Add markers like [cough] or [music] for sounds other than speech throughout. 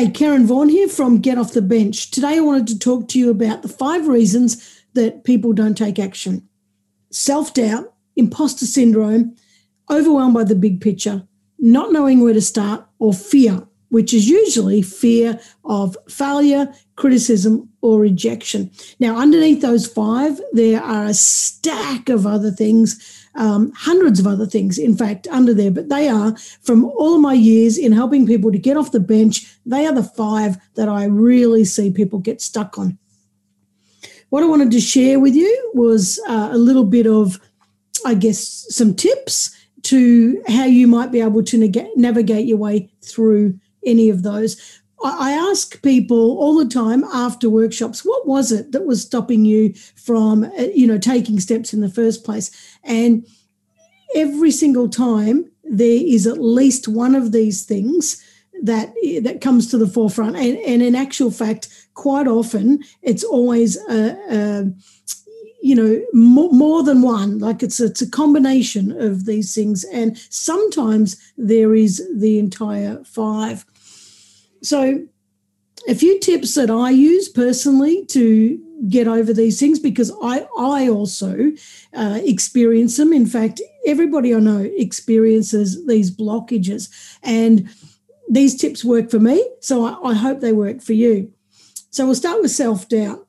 Hey, Kerryn Vaughan here from Get Off the Bench. Today I wanted to talk to you about the five reasons that people don't take action self doubt, imposter syndrome, overwhelmed by the big picture, not knowing where to start, or fear, which is usually fear of failure, criticism, or rejection. Now, underneath those five, there are a stack of other things um, hundreds of other things, in fact, under there. But they are from all my years in helping people to get off the bench. They are the five that I really see people get stuck on. What I wanted to share with you was uh, a little bit of, I guess, some tips to how you might be able to navigate your way through any of those. I ask people all the time after workshops, what was it that was stopping you from, uh, you know, taking steps in the first place? And every single time there is at least one of these things that that comes to the forefront. And, and in actual fact, quite often it's always a, a you know more, more, than one like it's it's a combination of these things and sometimes there is the entire five so, a few tips that I use personally to get over these things because I I also uh, experience them. In fact, everybody I know experiences these blockages, and these tips work for me. So I, I hope they work for you. So we'll start with self doubt.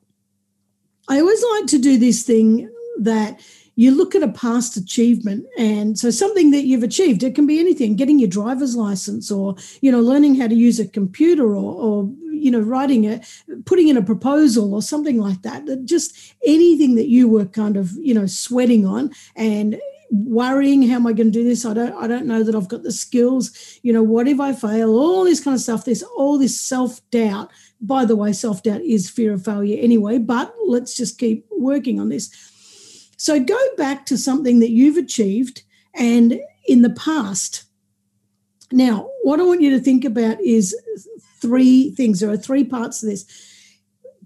I always like to do this thing that you look at a past achievement and so something that you've achieved it can be anything getting your driver's license or you know learning how to use a computer or, or you know writing a putting in a proposal or something like that just anything that you were kind of you know sweating on and worrying how am i going to do this? I don't i don't know that i've got the skills you know what if i fail? All this kind of stuff. There's all this self-doubt. By the way self-doubt is fear of failure anyway but let's just keep working on this so go back to something that you've achieved and in the past. Now, what I want you to think about is three things. There are three parts to this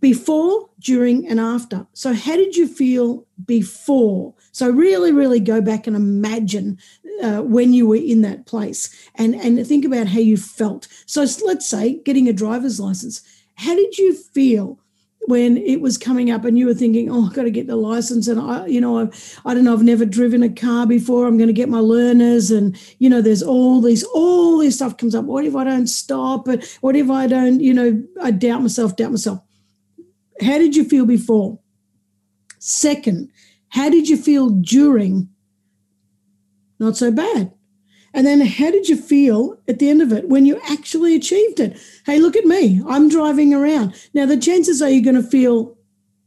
before, during, and after. So, how did you feel before? So, really, really go back and imagine uh, when you were in that place and, and think about how you felt. So, let's say getting a driver's license. How did you feel when it was coming up and you were thinking, oh, I've got to get the license. And I, you know, I've, I don't know, I've never driven a car before. I'm going to get my learners. And, you know, there's all these, all this stuff comes up. What if I don't stop? And what if I don't, you know, I doubt myself, doubt myself. How did you feel before? Second, how did you feel during? Not so bad. And then how did you feel at the end of it when you actually achieved it? Hey, look at me. I'm driving around. Now, the chances are you're going to feel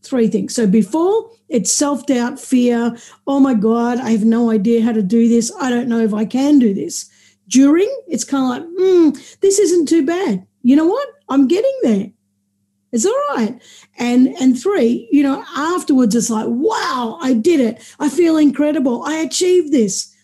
three things. So before, it's self doubt, fear. Oh my God, I have no idea how to do this. I don't know if I can do this. During, it's kind of like, mm, this isn't too bad. You know what? I'm getting there. It's all right. And and three, you know, afterwards it's like, wow, I did it. I feel incredible. I achieved this.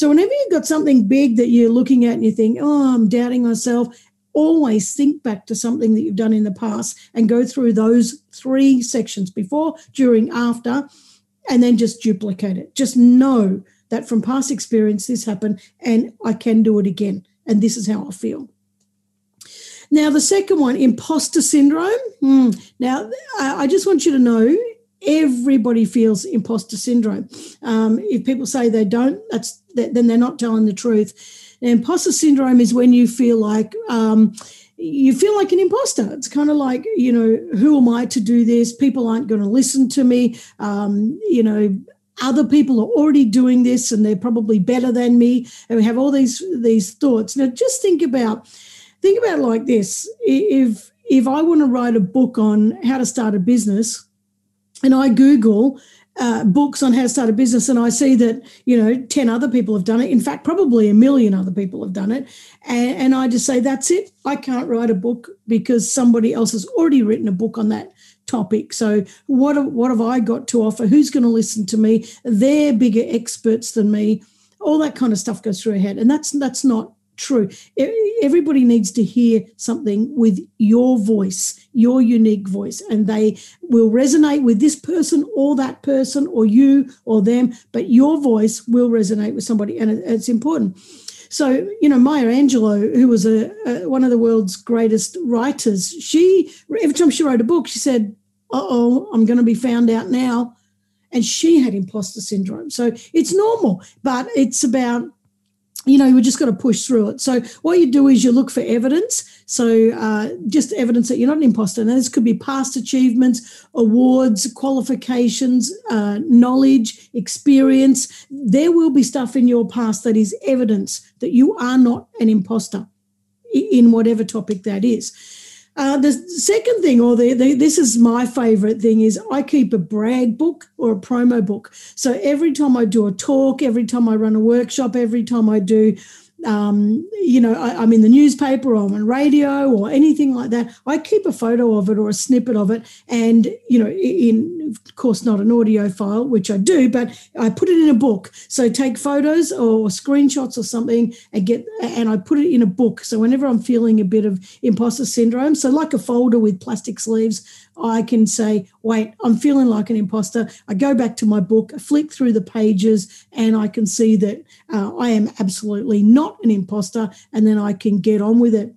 So whenever you've got something big that you're looking at and you think, oh, I'm doubting myself, always think back to something that you've done in the past and go through those three sections before, during, after, and then just duplicate it. Just know that from past experience, this happened and I can do it again. And this is how I feel. Now, the second one, imposter syndrome. Hmm. Now, I just want you to know everybody feels imposter syndrome. Um, if people say they don't, that's then they're not telling the truth. And imposter syndrome is when you feel like um, you feel like an imposter. It's kind of like you know, who am I to do this? People aren't going to listen to me. Um, you know. Other people are already doing this, and they're probably better than me. And we have all these these thoughts. Now, just think about think about it like this: if if I want to write a book on how to start a business, and I Google uh, books on how to start a business and I see that, you know, 10 other people have done it. In fact, probably a million other people have done it. And, and I just say, that's it. I can't write a book because somebody else has already written a book on that topic. So what, what have I got to offer? Who's going to listen to me? They're bigger experts than me. All that kind of stuff goes through her head. And that's that's not true. Everybody needs to hear something with your voice, your unique voice, and they will resonate with this person or that person or you or them, but your voice will resonate with somebody, and it's important. So, you know, Maya Angelou, who was a, a, one of the world's greatest writers, she every time she wrote a book, she said, "Uh oh, I'm going to be found out now," and she had imposter syndrome. So it's normal, but it's about you know, we just got to push through it. So what you do is you look for evidence. So uh, just evidence that you're not an imposter. And this could be past achievements, awards, qualifications, uh, knowledge, experience. There will be stuff in your past that is evidence that you are not an imposter in whatever topic that is. Uh, the second thing, or the, the, this is my favorite thing, is I keep a brag book or a promo book. So every time I do a talk, every time I run a workshop, every time I do um, you know, I, am in the newspaper or I'm on radio or anything like that, I keep a photo of it or a snippet of it. And, you know, in, of course, not an audio file, which I do, but I put it in a book. So take photos or screenshots or something and get, and I put it in a book. So whenever I'm feeling a bit of imposter syndrome, so like a folder with plastic sleeves, I can say, wait, I'm feeling like an imposter. I go back to my book, flick through the pages, and I can see that uh, I am absolutely not an imposter, and then I can get on with it.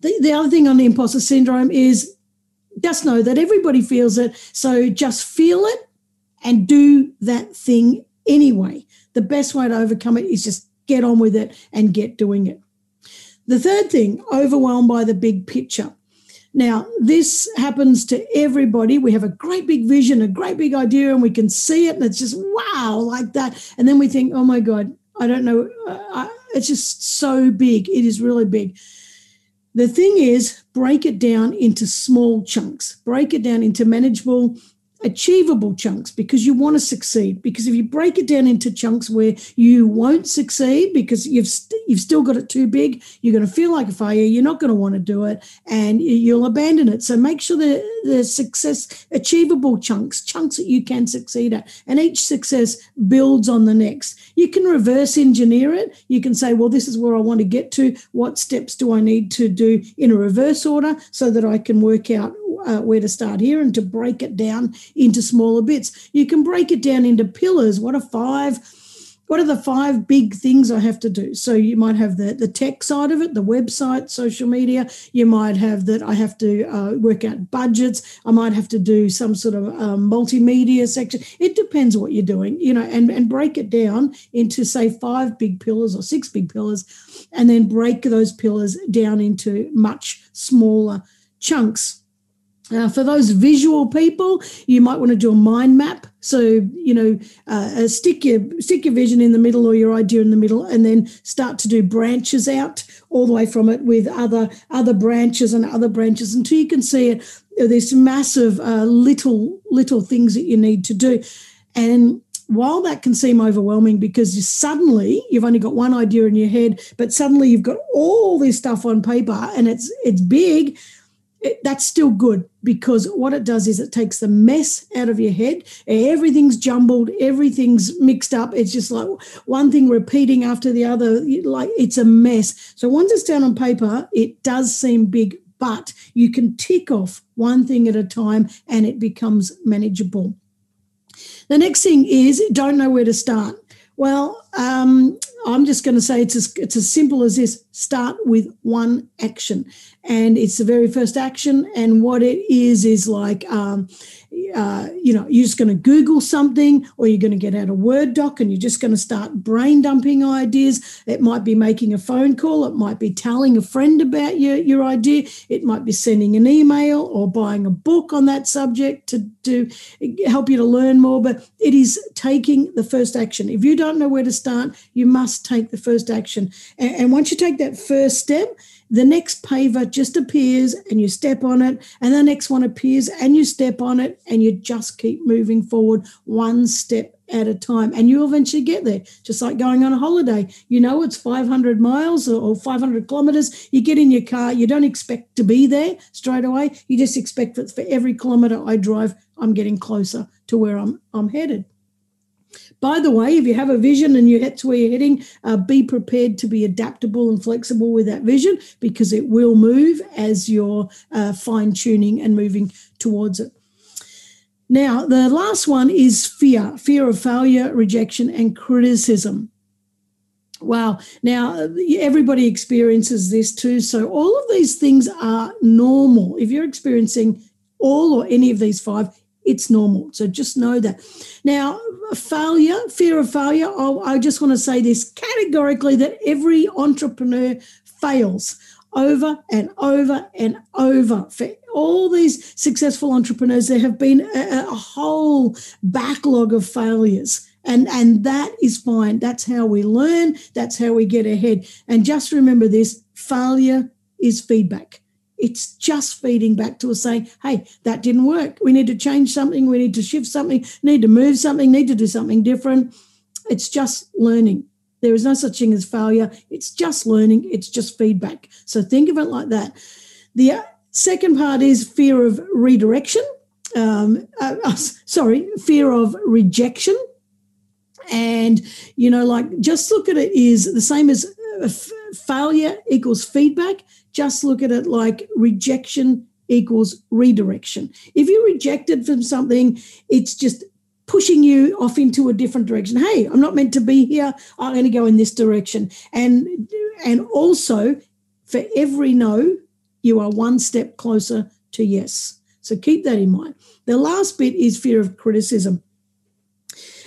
The, the other thing on the imposter syndrome is just know that everybody feels it. So just feel it and do that thing anyway. The best way to overcome it is just get on with it and get doing it. The third thing, overwhelmed by the big picture. Now, this happens to everybody. We have a great big vision, a great big idea, and we can see it, and it's just wow, like that. And then we think, oh my God, I don't know. Uh, it's just so big. It is really big. The thing is, break it down into small chunks, break it down into manageable achievable chunks because you want to succeed. Because if you break it down into chunks where you won't succeed because you've st- you've still got it too big you're going to feel like a failure you're not going to want to do it and you'll abandon it. So make sure that the success achievable chunks chunks that you can succeed at and each success builds on the next. You can reverse engineer it. You can say well this is where I want to get to. What steps do I need to do in a reverse order so that I can work out uh, where to start here and to break it down into smaller bits. You can break it down into pillars. What are five? What are the five big things I have to do? So you might have the, the tech side of it, the website, social media. You might have that I have to uh, work out budgets. I might have to do some sort of um, multimedia section. It depends what you're doing, you know, and, and break it down into say five big pillars or six big pillars, and then break those pillars down into much smaller chunks uh, for those visual people, you might want to do a mind map. So you know, uh, uh, stick your stick your vision in the middle or your idea in the middle, and then start to do branches out all the way from it with other other branches and other branches until you can see it. There's massive uh, little little things that you need to do, and while that can seem overwhelming because you suddenly you've only got one idea in your head, but suddenly you've got all this stuff on paper and it's it's big it, that's still good because what it does is it takes the mess out of your head. Everything's jumbled, everything's mixed up. It's just like one thing repeating after the other. Like it's a mess. So once it's down on paper, it does seem big, but you can tick off one thing at a time and it becomes manageable. The next thing is don't know where to start. Well, um, I'm just going to say it's as, it's as simple as this start with one action. And it's the very first action. And what it is, is like, um, uh, you know, you're just going to Google something or you're going to get out a Word doc and you're just going to start brain dumping ideas. It might be making a phone call. It might be telling a friend about your, your idea. It might be sending an email or buying a book on that subject to, to help you to learn more. But it is taking the first action. If you don't know where to start, you must take the first action. And, and once you take that first step, the next paver just appears and you step on it, and the next one appears and you step on it, and you just keep moving forward one step at a time and you'll eventually get there. Just like going on a holiday. You know it's 500 miles or 500 kilometers. You get in your car you don't expect to be there straight away. You just expect that for every kilometer i drive i'm getting closer to where i'm i'm headed by the way, if you have a vision and you get to where you're heading, uh, be prepared to be adaptable and flexible with that vision because it will move as you're uh, fine tuning and moving towards it. Now, the last one is fear fear of failure, rejection, and criticism. Wow. Now, everybody experiences this too. So, all of these things are normal. If you're experiencing all or any of these five, it's normal. So just know that. Now, failure, fear of failure, oh, I just want to say this categorically that every entrepreneur fails over and over and over. For all these successful entrepreneurs, there have been a, a whole backlog of failures. And, and that is fine. That's how we learn. That's how we get ahead. And just remember this failure is feedback. It's just feeding back to us saying, hey, that didn't work. We need to change something. We need to shift something, need to move something, need to do something different. It's just learning. There is no such thing as failure. It's just learning. It's just feedback. So think of it like that. The uh, second part is fear of redirection. Um, uh, uh, [laughs] sorry, fear of rejection. And, you know, like just look at it is the same as uh, failure equals feedback just look at it like rejection equals redirection. If you're rejected from something, it's just pushing you off into a different direction. Hey, I'm not meant to be here. I'm going to go in this direction. And and also for every no, you are one step closer to yes. So keep that in mind. The last bit is fear of criticism.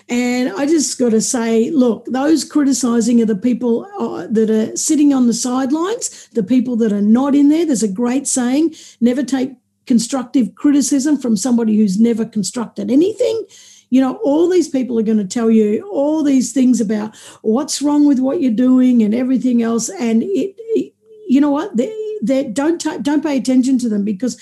And I just got to say, look, those criticizing are the people uh, that are sitting on the sidelines, the people that are not in there. There's a great saying never take constructive criticism from somebody who's never constructed anything. You know, all these people are going to tell you all these things about what's wrong with what you're doing and everything else. And it, it you know what? They, they don't t- don't pay attention to them because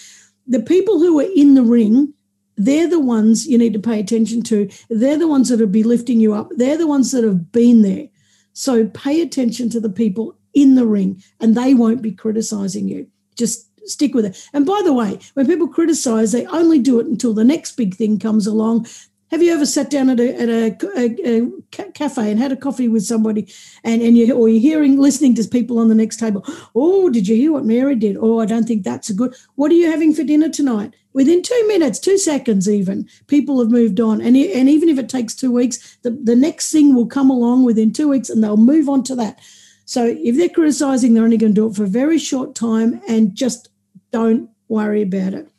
the people who are in the ring they're the ones you need to pay attention to. They're the ones that will be lifting you up. They're the ones that have been there. So pay attention to the people in the ring and they won't be criticizing you. Just stick with it. And by the way, when people criticize, they only do it until the next big thing comes along have you ever sat down at a, at a, a, a, cafe and had a coffee with somebody, and and you or you're hearing, listening to people on the next table? Oh, did you hear what Mary did? Oh, I don't think that's a good. What are you having for dinner tonight? Within two minutes, two seconds, even people have moved on, and and even if it takes two weeks, the the next thing will come along within two weeks, and they'll move on to that. So if they're criticizing, they're only going to do it for a very short time, and just don't worry about it.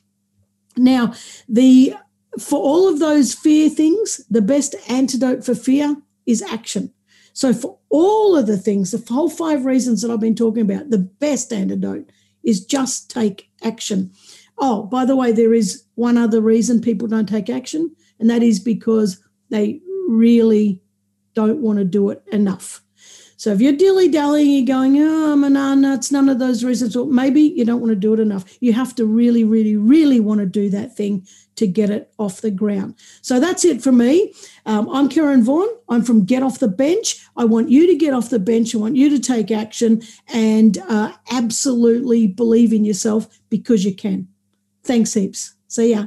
Now, the for all of those fear things, the best antidote for fear is action. So, for all of the things, the whole five reasons that I've been talking about, the best antidote is just take action. Oh, by the way, there is one other reason people don't take action, and that is because they really don't want to do it enough. So if you're dilly dallying, you're going, oh, I'm no, it's none of those reasons. Or maybe you don't want to do it enough. You have to really, really, really want to do that thing to get it off the ground. So that's it for me. Um, I'm Kerryn Vaughan. I'm from Get Off the Bench. I want you to get off the bench. I want you to take action and uh, absolutely believe in yourself because you can. Thanks heaps. See ya.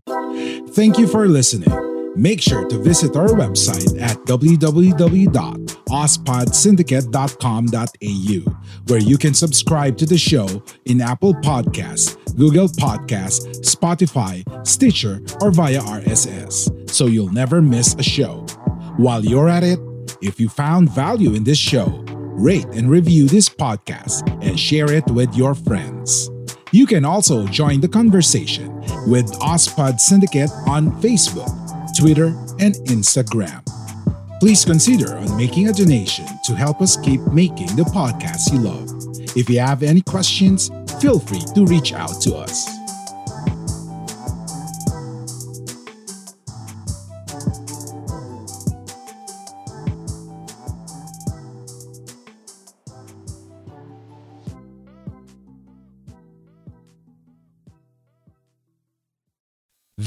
Thank you for listening. Make sure to visit our website at www.ospodsyndicate.com.au, where you can subscribe to the show in Apple Podcasts, Google Podcasts, Spotify, Stitcher, or via RSS, so you'll never miss a show. While you're at it, if you found value in this show, rate and review this podcast and share it with your friends. You can also join the conversation with OSPOD Syndicate on Facebook Twitter, and Instagram. Please consider on making a donation to help us keep making the podcast you love. If you have any questions, feel free to reach out to us.